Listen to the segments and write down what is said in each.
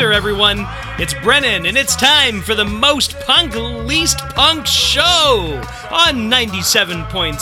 There, everyone. It's Brennan, and it's time for the most punk, least punk show on 97.7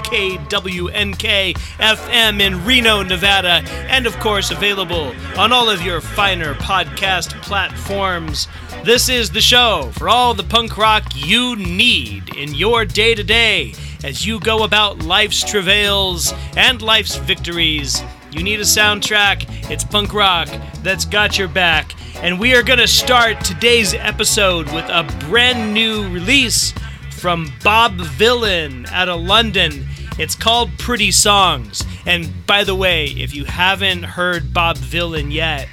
KWNK FM in Reno, Nevada, and of course, available on all of your finer podcast platforms. This is the show for all the punk rock you need in your day to day as you go about life's travails and life's victories. You need a soundtrack, it's punk rock that's got your back. And we are going to start today's episode with a brand new release from Bob Vylan out of London. It's called Pretty Songs. And by the way, if you haven't heard Bob Vylan yet,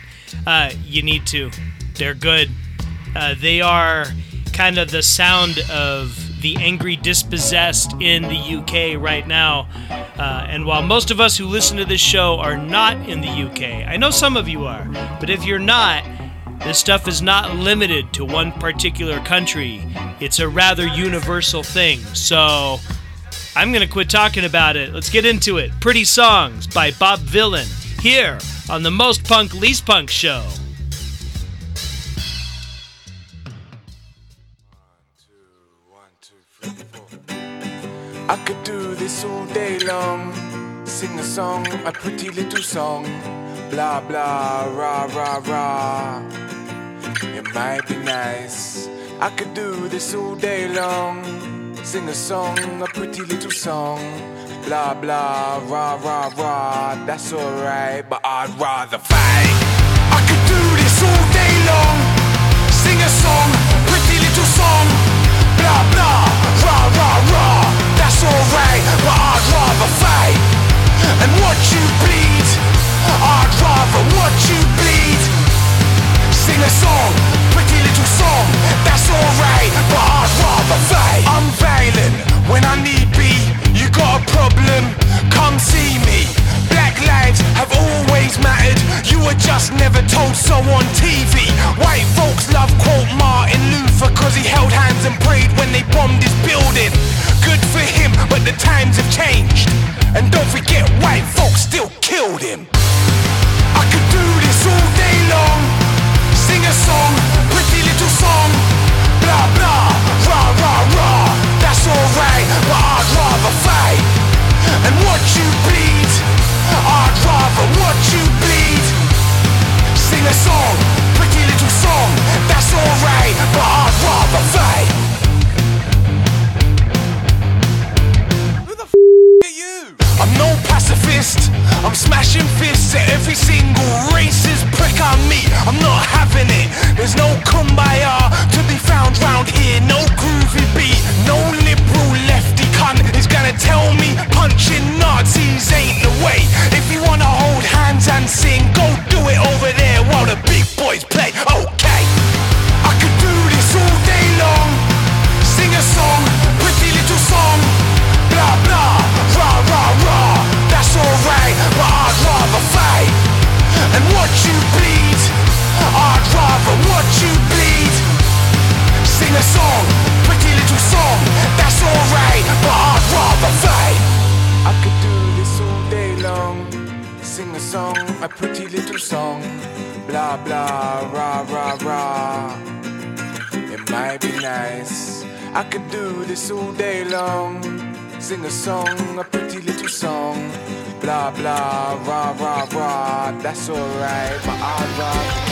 uh, you need to. They're good. Uh, they are kind of the sound of the angry dispossessed in the UK right now. Uh, and while most of us who listen to this show are not in the UK, I know some of you are, but if you're not, this stuff is not limited to one particular country. It's a rather universal thing. So I'm going to quit talking about it. Let's get into it. Pretty Songs by Bob Vylan here on the Most Punk Least Punk show. I could do this all day long. Sing a song, a pretty little song. Blah blah, rah rah rah. Might be nice. I could do this all day long. Sing a song, a pretty little song. Blah blah, rah rah rah. That's alright, but I'd rather fight. I could do this all day long. Sing a song, pretty little song. Blah blah, rah rah rah. That's alright, but I'd rather fight and watch you bleed. I'd rather watch you bleed. Sing a song, That's alright, but I'd rather fight. I'm when I need be. You got a problem? Come see me. Black lives have always mattered. You were just never told so on TV. White folks love quote Martin Luther cause he held hands and prayed when they bombed his building. Good for him, but the times have changed. And don't forget, white folks still killed him. I could do this all day long. A song, pretty little song. Blah blah, rah rah rah. That's alright, but I'd rather fight and watch you bleed. I'd rather watch you bleed. Sing a song, pretty little song. That's alright, but I'd rather fight. Who the are you? I'm no pacifist. I'm smashing fists at every single racist prick I meet. I'm not having it. There's no kumbaya to be found round here. No groovy beat. No liberal lefty cunt is gonna tell me punching Nazis ain't the way. If you wanna hold hands and sing, go do it over there while the big boys play. I could do this all day long. Sing a song, a pretty little song. Blah blah, rah rah rah. That's alright, but I'd rather.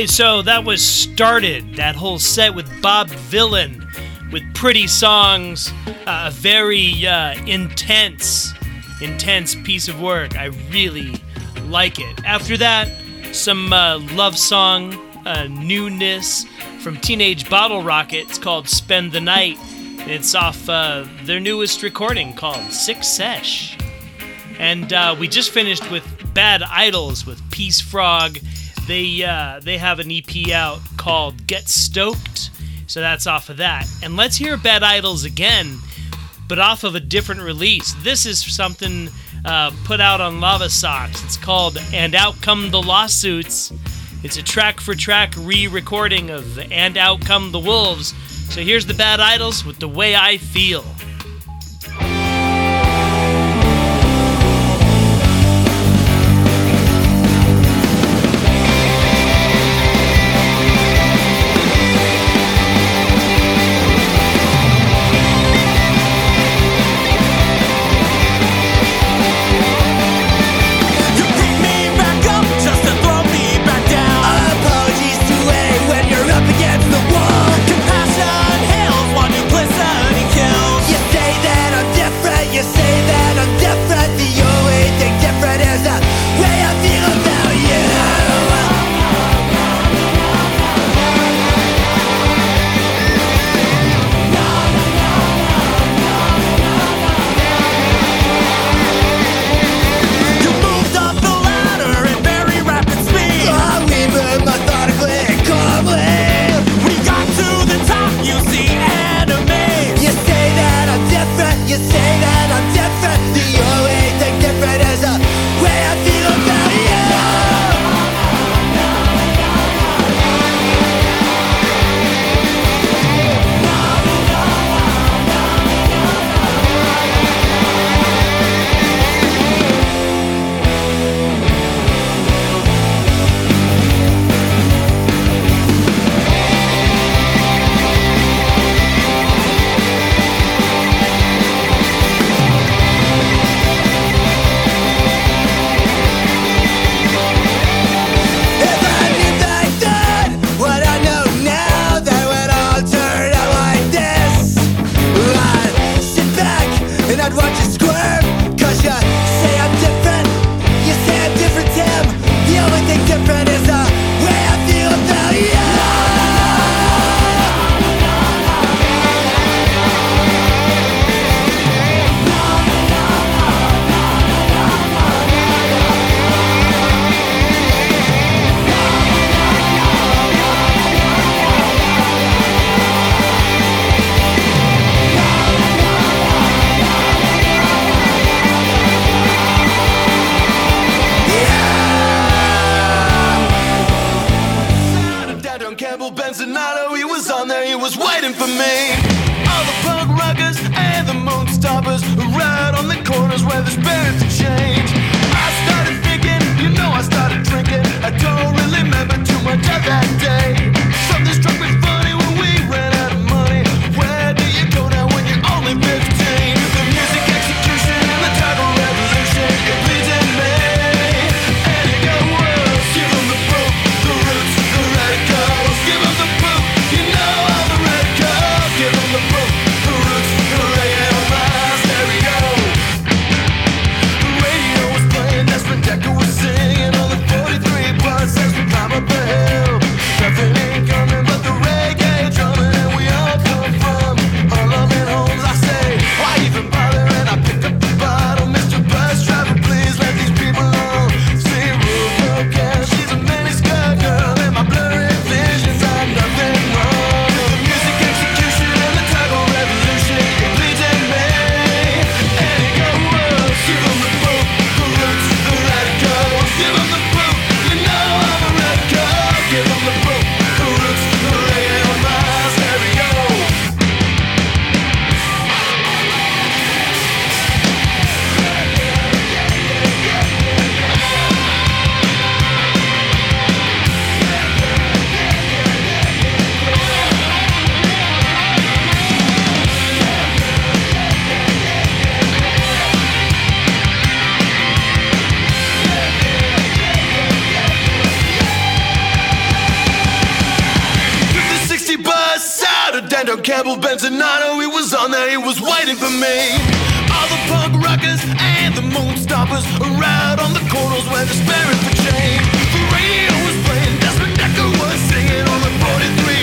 Okay, so that was started, that whole set with Bob Vylan with pretty songs, uh, a very uh, intense, intense piece of work. I really like it. After that, some uh, love song uh, newness from Teenage Bottlerocket. It's called Spend the Night. It's off uh, their newest recording called Sick Sesh. And uh, we just finished with Bad Idols with Peace Frog they uh, they have an EP out called Get Stoked, so that's off of that. And let's hear Bad Idols again, but off of a different release. This is something uh, put out on Lava Socks. It's called And Out Come the Lawsuits. It's a track for track re recording of And Out Come the Wolves. So here's the Bad Idols with The Way I Feel. purple Bentonado, it was on there, He was waiting for me. All the punk rockers and the moonstompers are out on the corners where they're sparing for change. The radio was playing, Desmond Dekker was singing on the 43.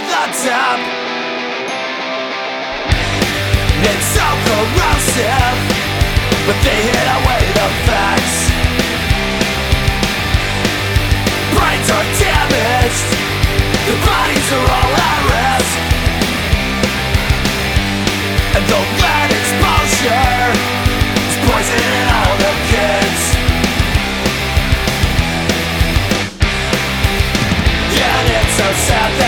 the top It's so corrosive But they hid away the facts. Brains are damaged The bodies are all at risk. And the lead exposure Is poisoning all the kids. So sad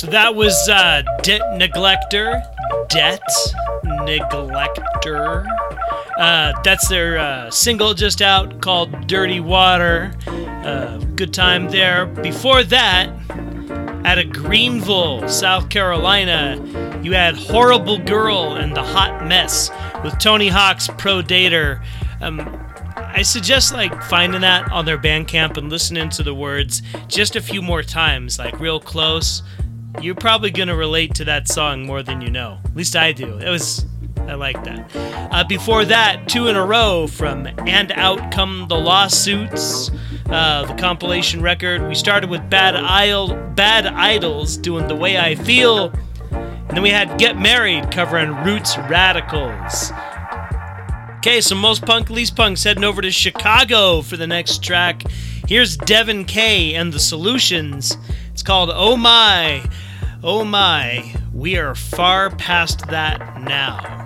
So that was uh, Debt Neglector. Debt Neglector. Uh, that's their uh, single just out called Dirty Water. Uh, good time there. Before that, out of Greenville, South Carolina, you had Horrible Girl and the Hot Mess with Tony Hawk's Pro Dater. Um, I suggest like finding that on their Bandcamp and listening to the words just a few more times, like real close. You're probably gonna relate to that song more than you know. At least I do. It was, I like that. Uh, before that, two in a row from And Out Come the Lawsuits, uh, the compilation record. We started with Bad Isle, Bad Idols doing The Way I Feel, and then we had Get Married covering Roots Radicals. Okay, so most punk, least punks heading over to Chicago for the next track. Here's Devin K and the Solutions. It's called Oh My, Oh My. We are far past that now.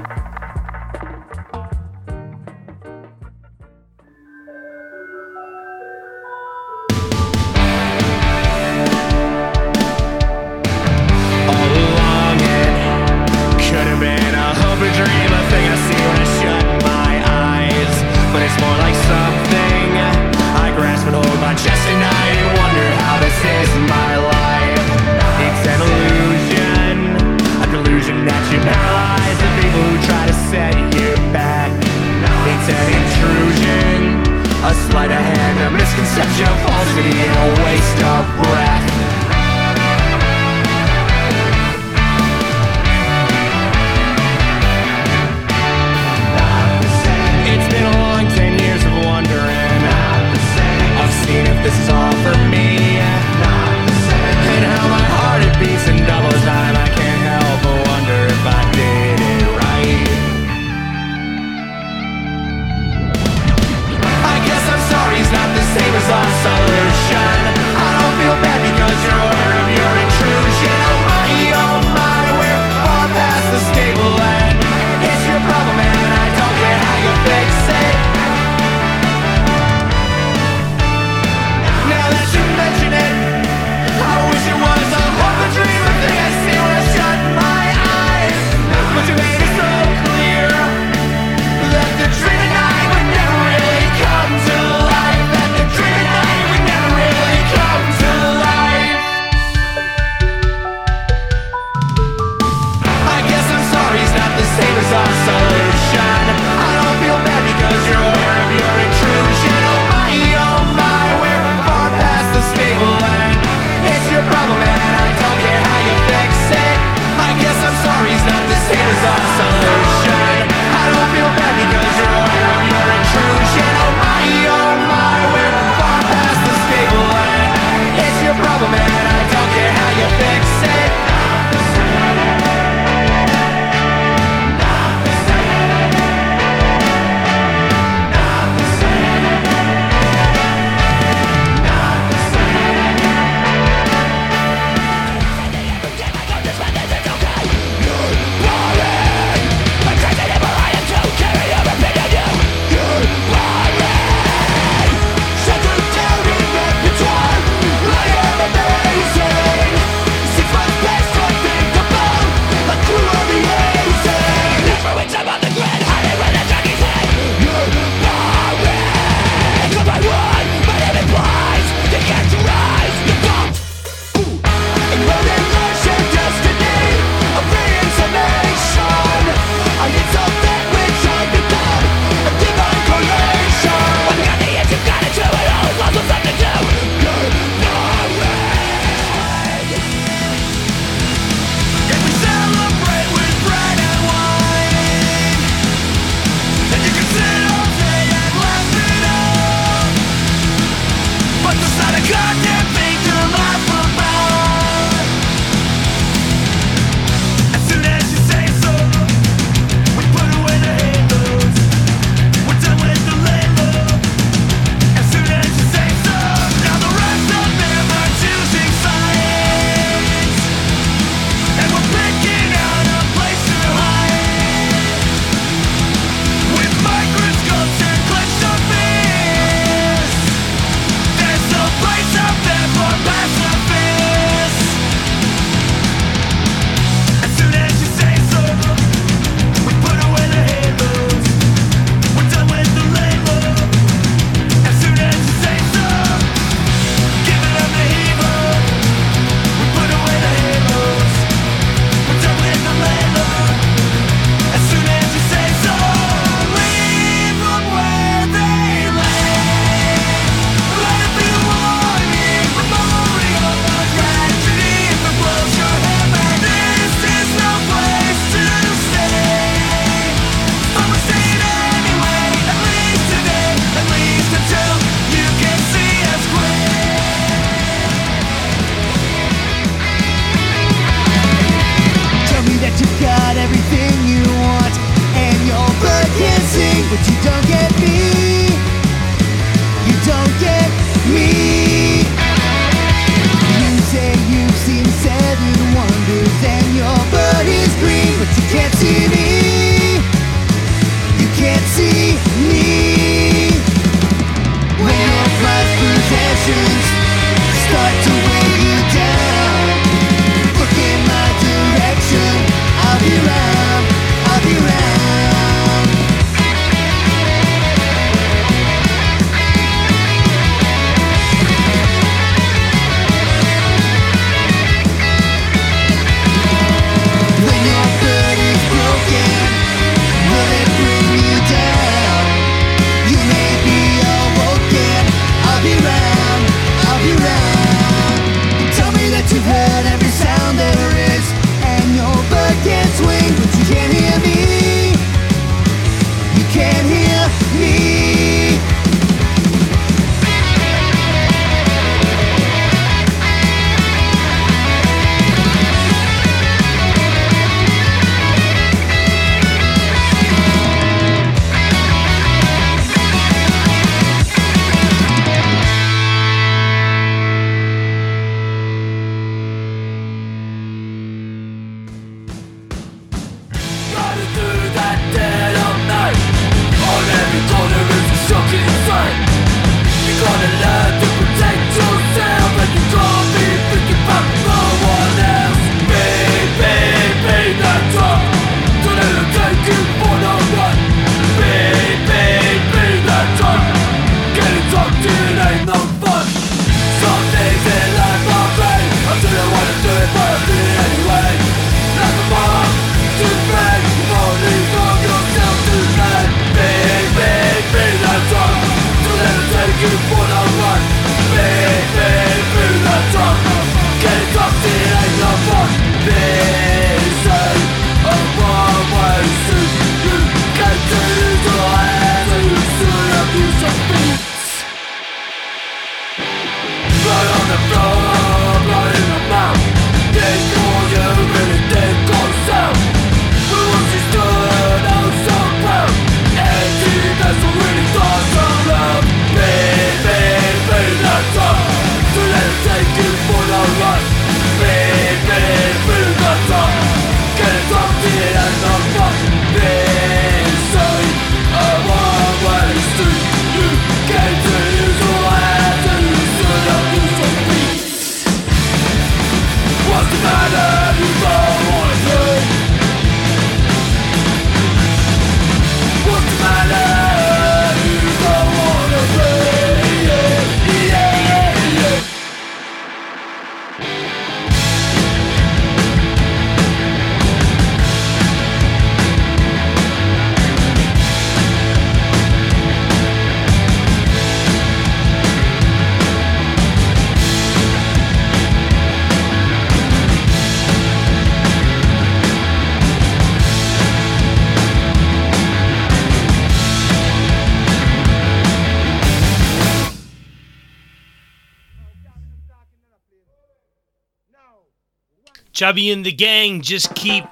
Chubby and the gang just keep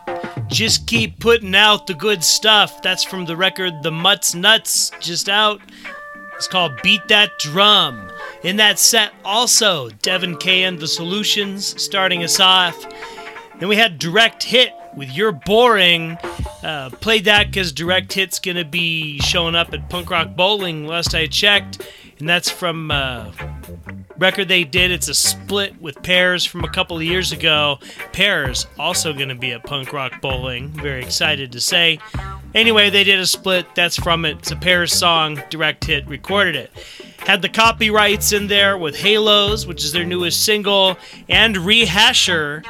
just keep putting out the good stuff. That's from the record The Mutts Nuts just out. It's called Beat That Drum. In that set also Devin K and the Solutions starting us off. Then we had Direct Hit with You're Boring. Uh, played that because Direct Hit's gonna be showing up at Punk Rock Bowling last I checked. And that's from uh, record they did. It's a split with Pears from a couple of years ago. Pears also going to be at Punk Rock Bowling. Very excited to say. Anyway, they did a split. That's from it. It's a Pears song. Direct Hit recorded it. Had the copyrights in there with Halos, which is their newest single, and Rehasher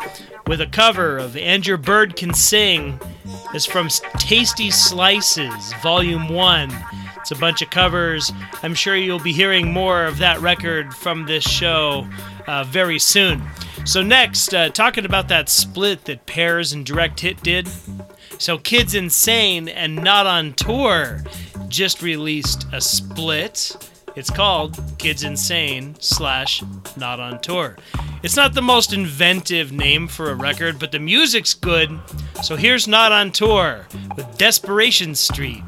with a cover of And Your Bird Can Sing. It's from Tasty Slices, Volume 1. It's a bunch of covers. I'm sure you'll be hearing more of that record from this show uh, very soon. So, next, uh, talking about that split that Pears and Direct Hit did. So, Kids Insane and Not on Tour just released a split. It's called Kids Insane slash Not on Tour. It's not the most inventive name for a record, but the music's good. So here's Not on Tour with Desperation Street.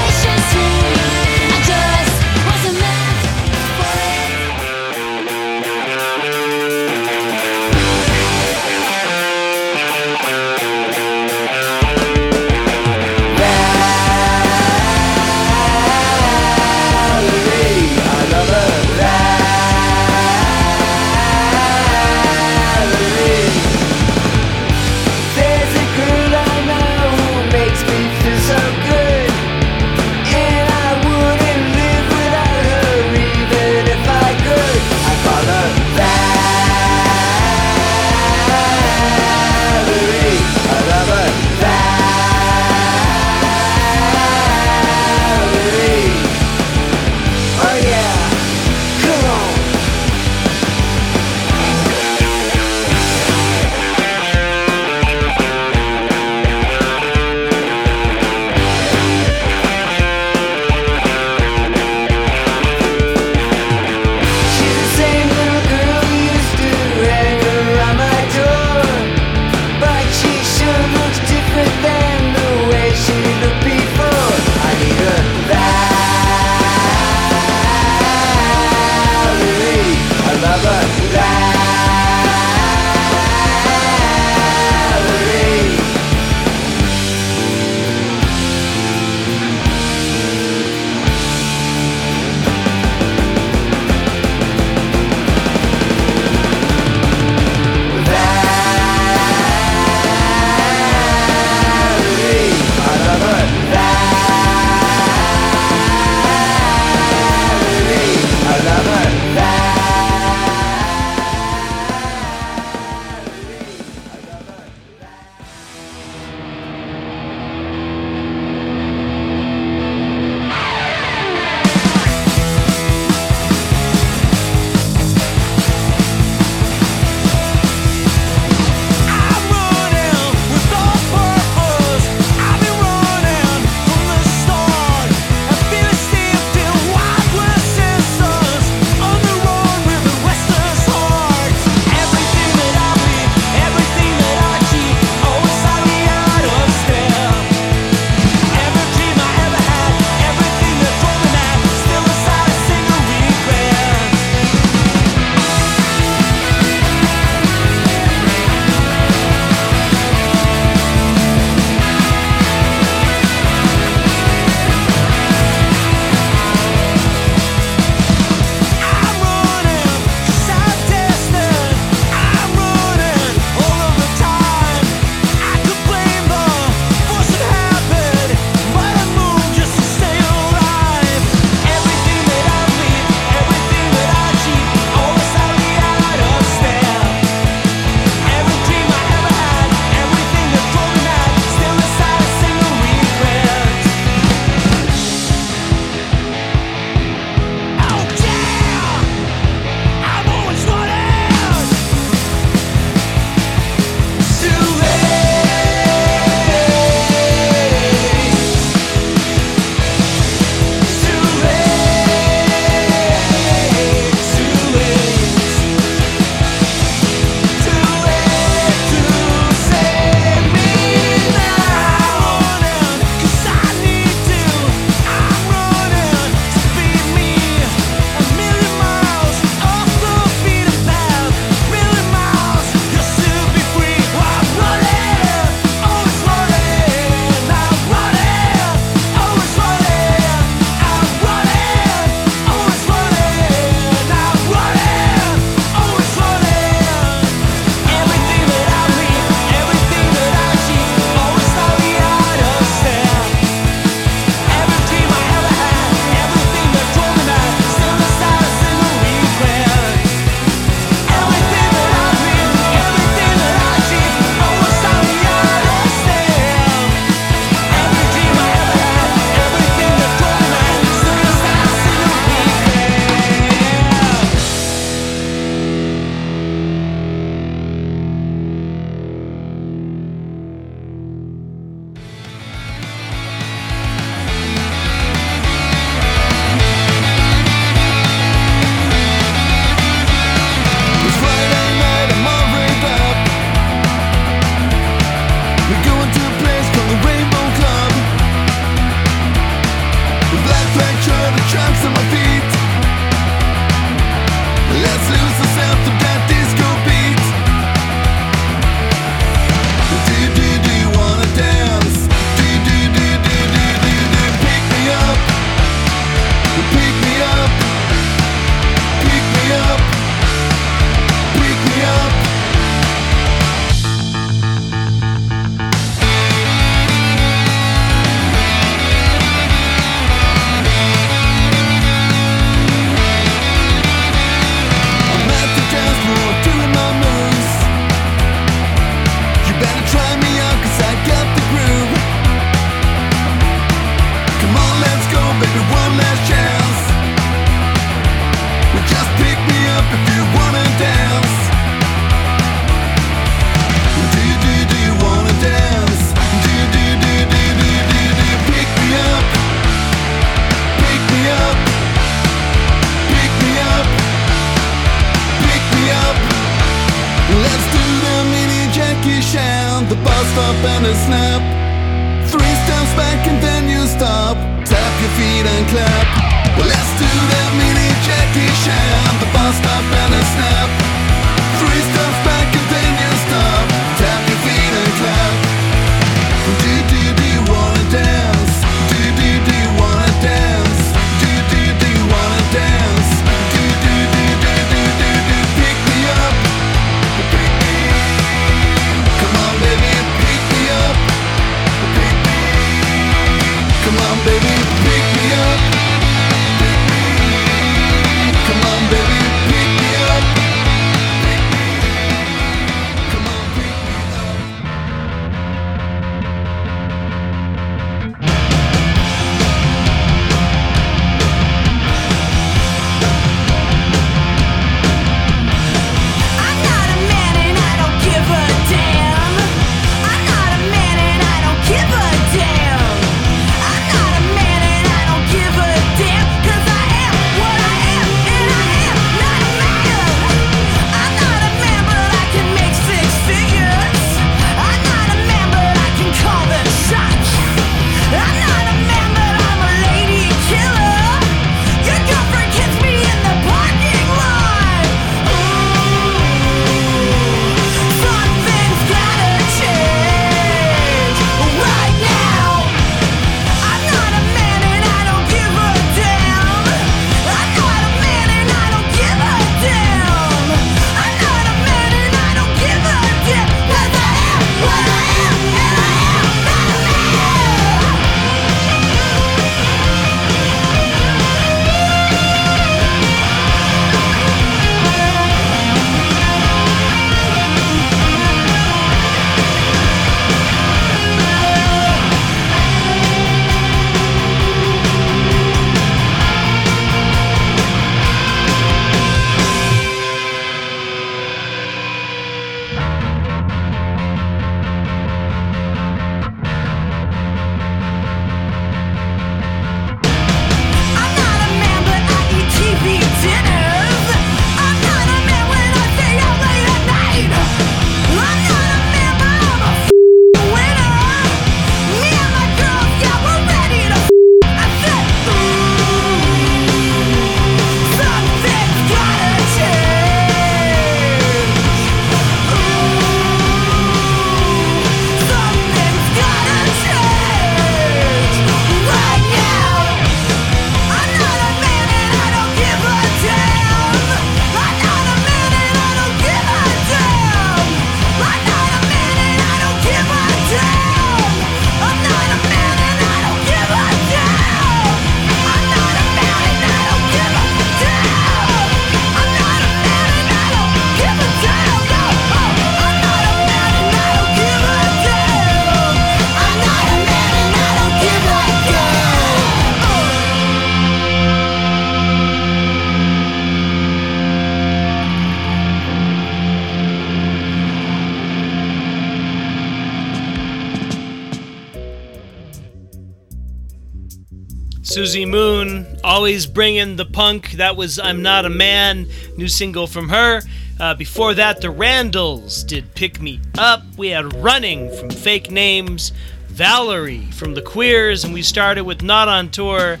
Suzi Moon always bringing the punk. That was I'm Not a Man, new single from her. Uh, before that, the Randalls did Pick Me Up. We had Running from Fake Names, Valerie from The Queers, and we started with Not on Tour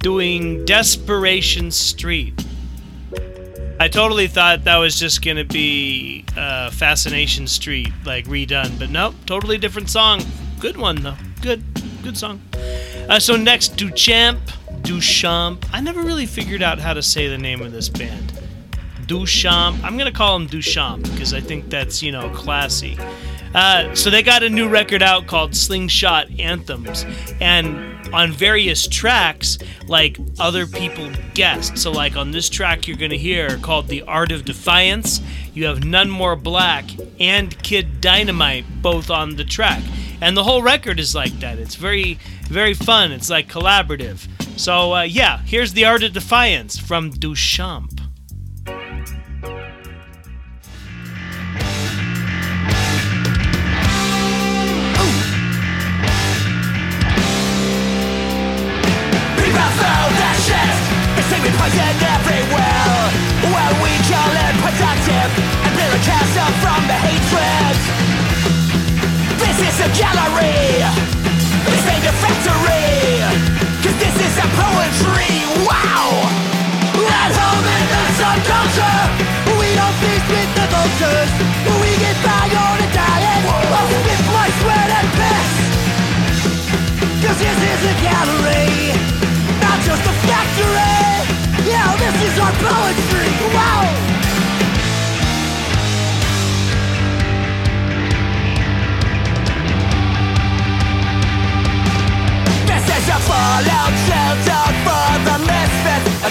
doing Desperation Street. I totally thought that was just going to be uh, Fascination Street, like redone, but nope, totally different song. Good one, though. Good, good song. Uh, so next, Duchamp, Duchamp. I never really figured out how to say the name of this band. Duchamp. I'm gonna call him Duchamp because I think that's you know classy. Uh, so they got a new record out called Slingshot Anthems, and on various tracks, like other people guessed. So like on this track you're gonna hear called The Art of Defiance, you have None More Black and Kid Dynamite both on the track, and the whole record is like that. It's very very fun. It's like collaborative. So uh, yeah, here's The Art of Defiance from Duchamp. Say poison everywhere we productive And build a castle from the hatred This is a gallery This ain't a factory Cause this is a poetry Wow! At home in the subculture We don't feast with the vultures. We get by on a diet. I'll spit my sweat and piss. Cause this is a gallery, just a factory. Yeah, this is our poetry. Wow. This is a fallout shelter for the misfits A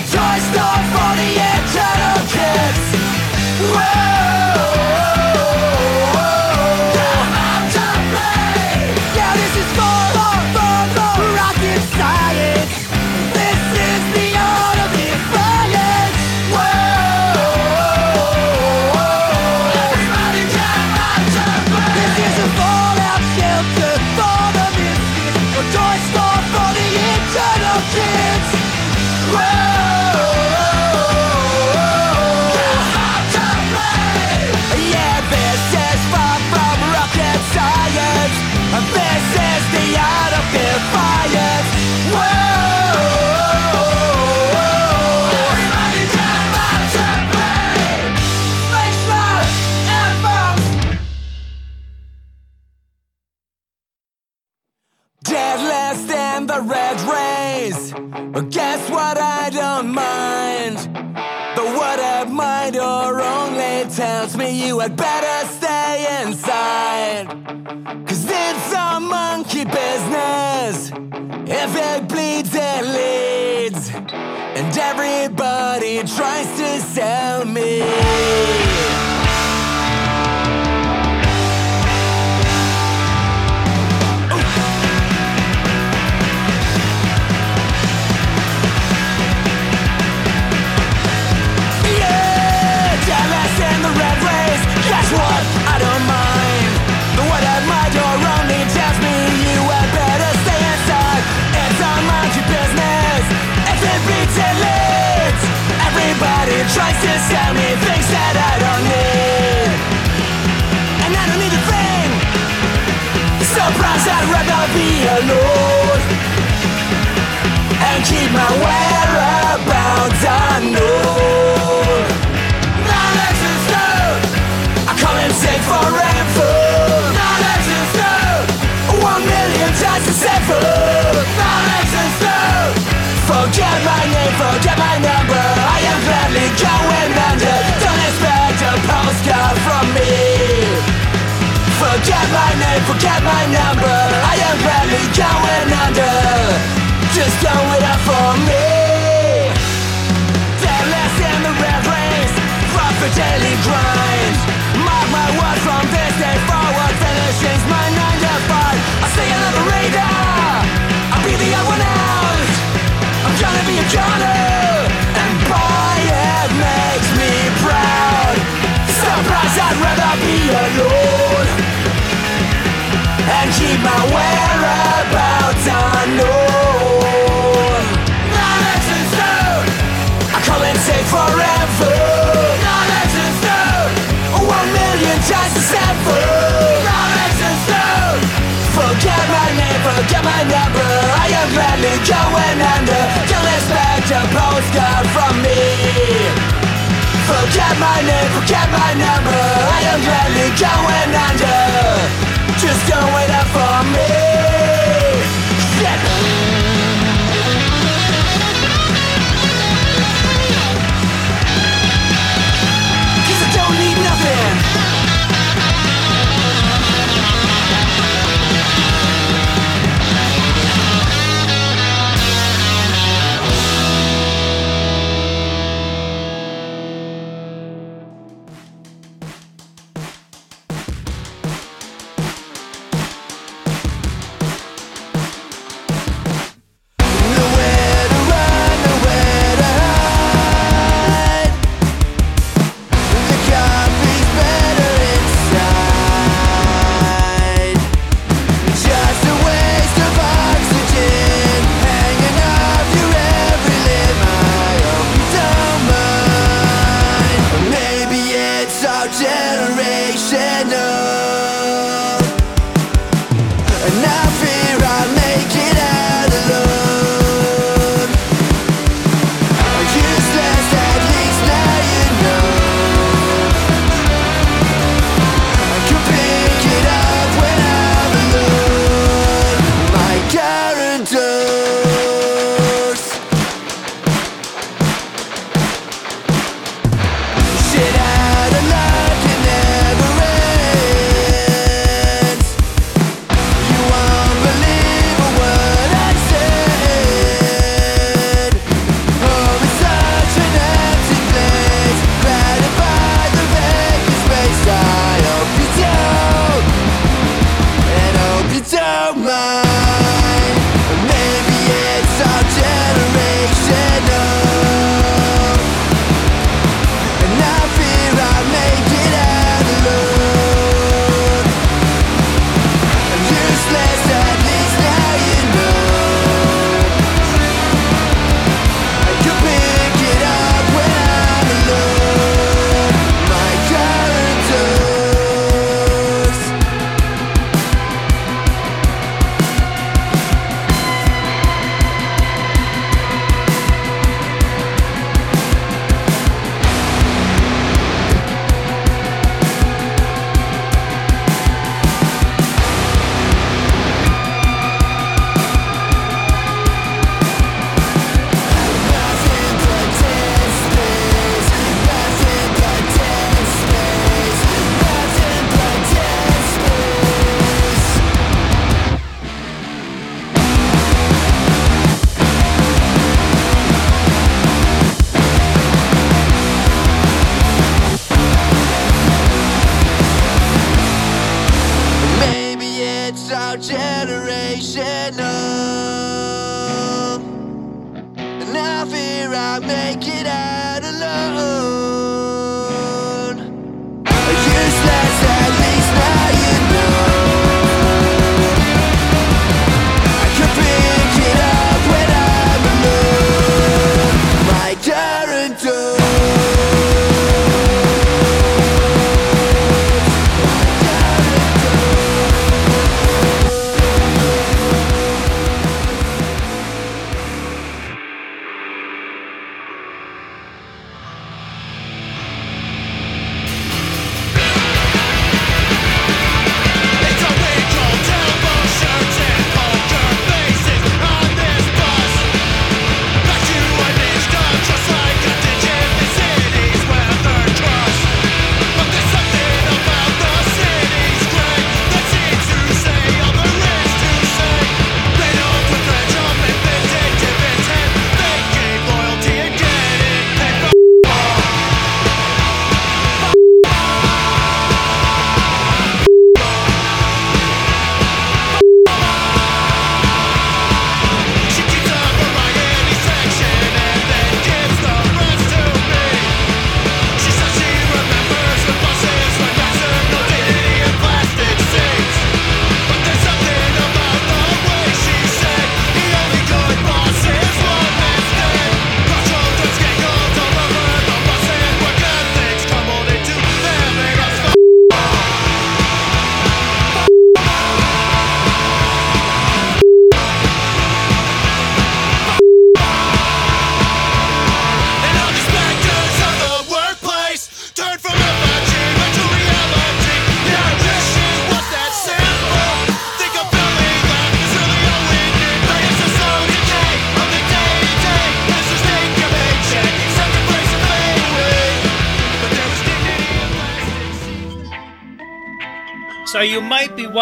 alone and keep my whereabouts unknown. Knowledge is known. I come and take forever. Knowledge is known. One million times to seven. Knowledge is known. Forget my name, forget my number. I am gladly going under. Don't expect a postcard from me. Forget my name, forget my number. I am gladly going under. Just go it up for me. Deadless in the red race, rock the daily grind. Mark my words from this day forward, finishing's my nine to five. I stay the radar. I'll be the odd one out. I'm gonna be a goner, and boy, it makes me proud. Surprised I'd rather be alone and keep my whereabouts unknown. Not stone. I call and say forever. Not stone. One million chances ever. Not stone. Forget my name, forget my number. I am gladly going under. Don't expect a postcard from me. Forget my name, forget my number. I am gladly going under. Just don't wait up for me. Shit.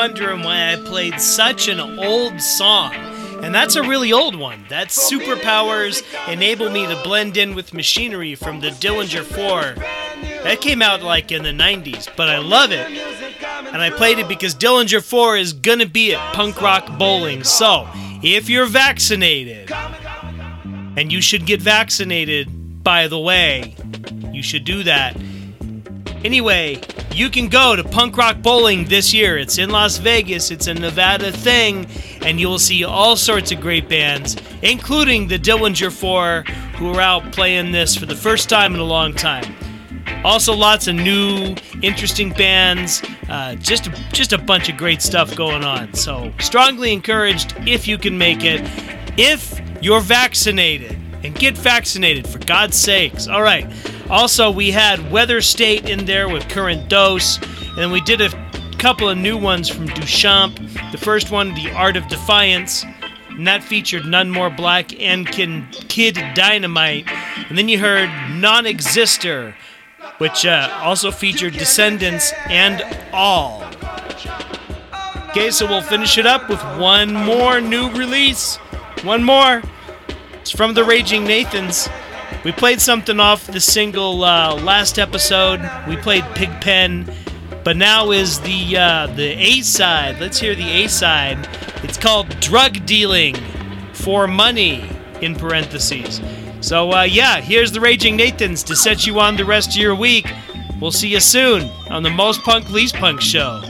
Wondering why I played such an old song. And that's a really old one. That's Superpowers Enable Me to Blend In with Machinery from the Dillinger 4. That came out like in the 90s, but I love it. And I played it because Dillinger 4 is gonna be at Punk Rock Bowling. So, if you're vaccinated, and you should get vaccinated, by the way, you should do that. Anyway, you can go to Punk Rock Bowling this year. It's in Las Vegas, it's a Nevada thing, and you will see all sorts of great bands, including the Dillinger 4, who are out playing this for the first time in a long time. Also, lots of new, interesting bands. Uh, just, just a bunch of great stuff going on. So, strongly encouraged if you can make it. If you're vaccinated, and get vaccinated for God's sakes. All right. Also, we had Weather State in there with Current Dose, and we did a couple of new ones from Duchamp. The first one, The Art of Defiance, and that featured None More Black and Kid Dynamite. And then you heard Non Exister, which uh, also featured Descendents and All. Okay, so we'll finish it up with one more new release. One more. It's from the Raging Nathans. We played something off the single uh, last episode. We played Pigpen, but now is the uh, the A side. Let's hear the A side. It's called Drug Dealing for Money in parentheses. So uh, yeah, here's the Raging Nathans to set you on the rest of your week. We'll see you soon on the Most Punk Least Punk show.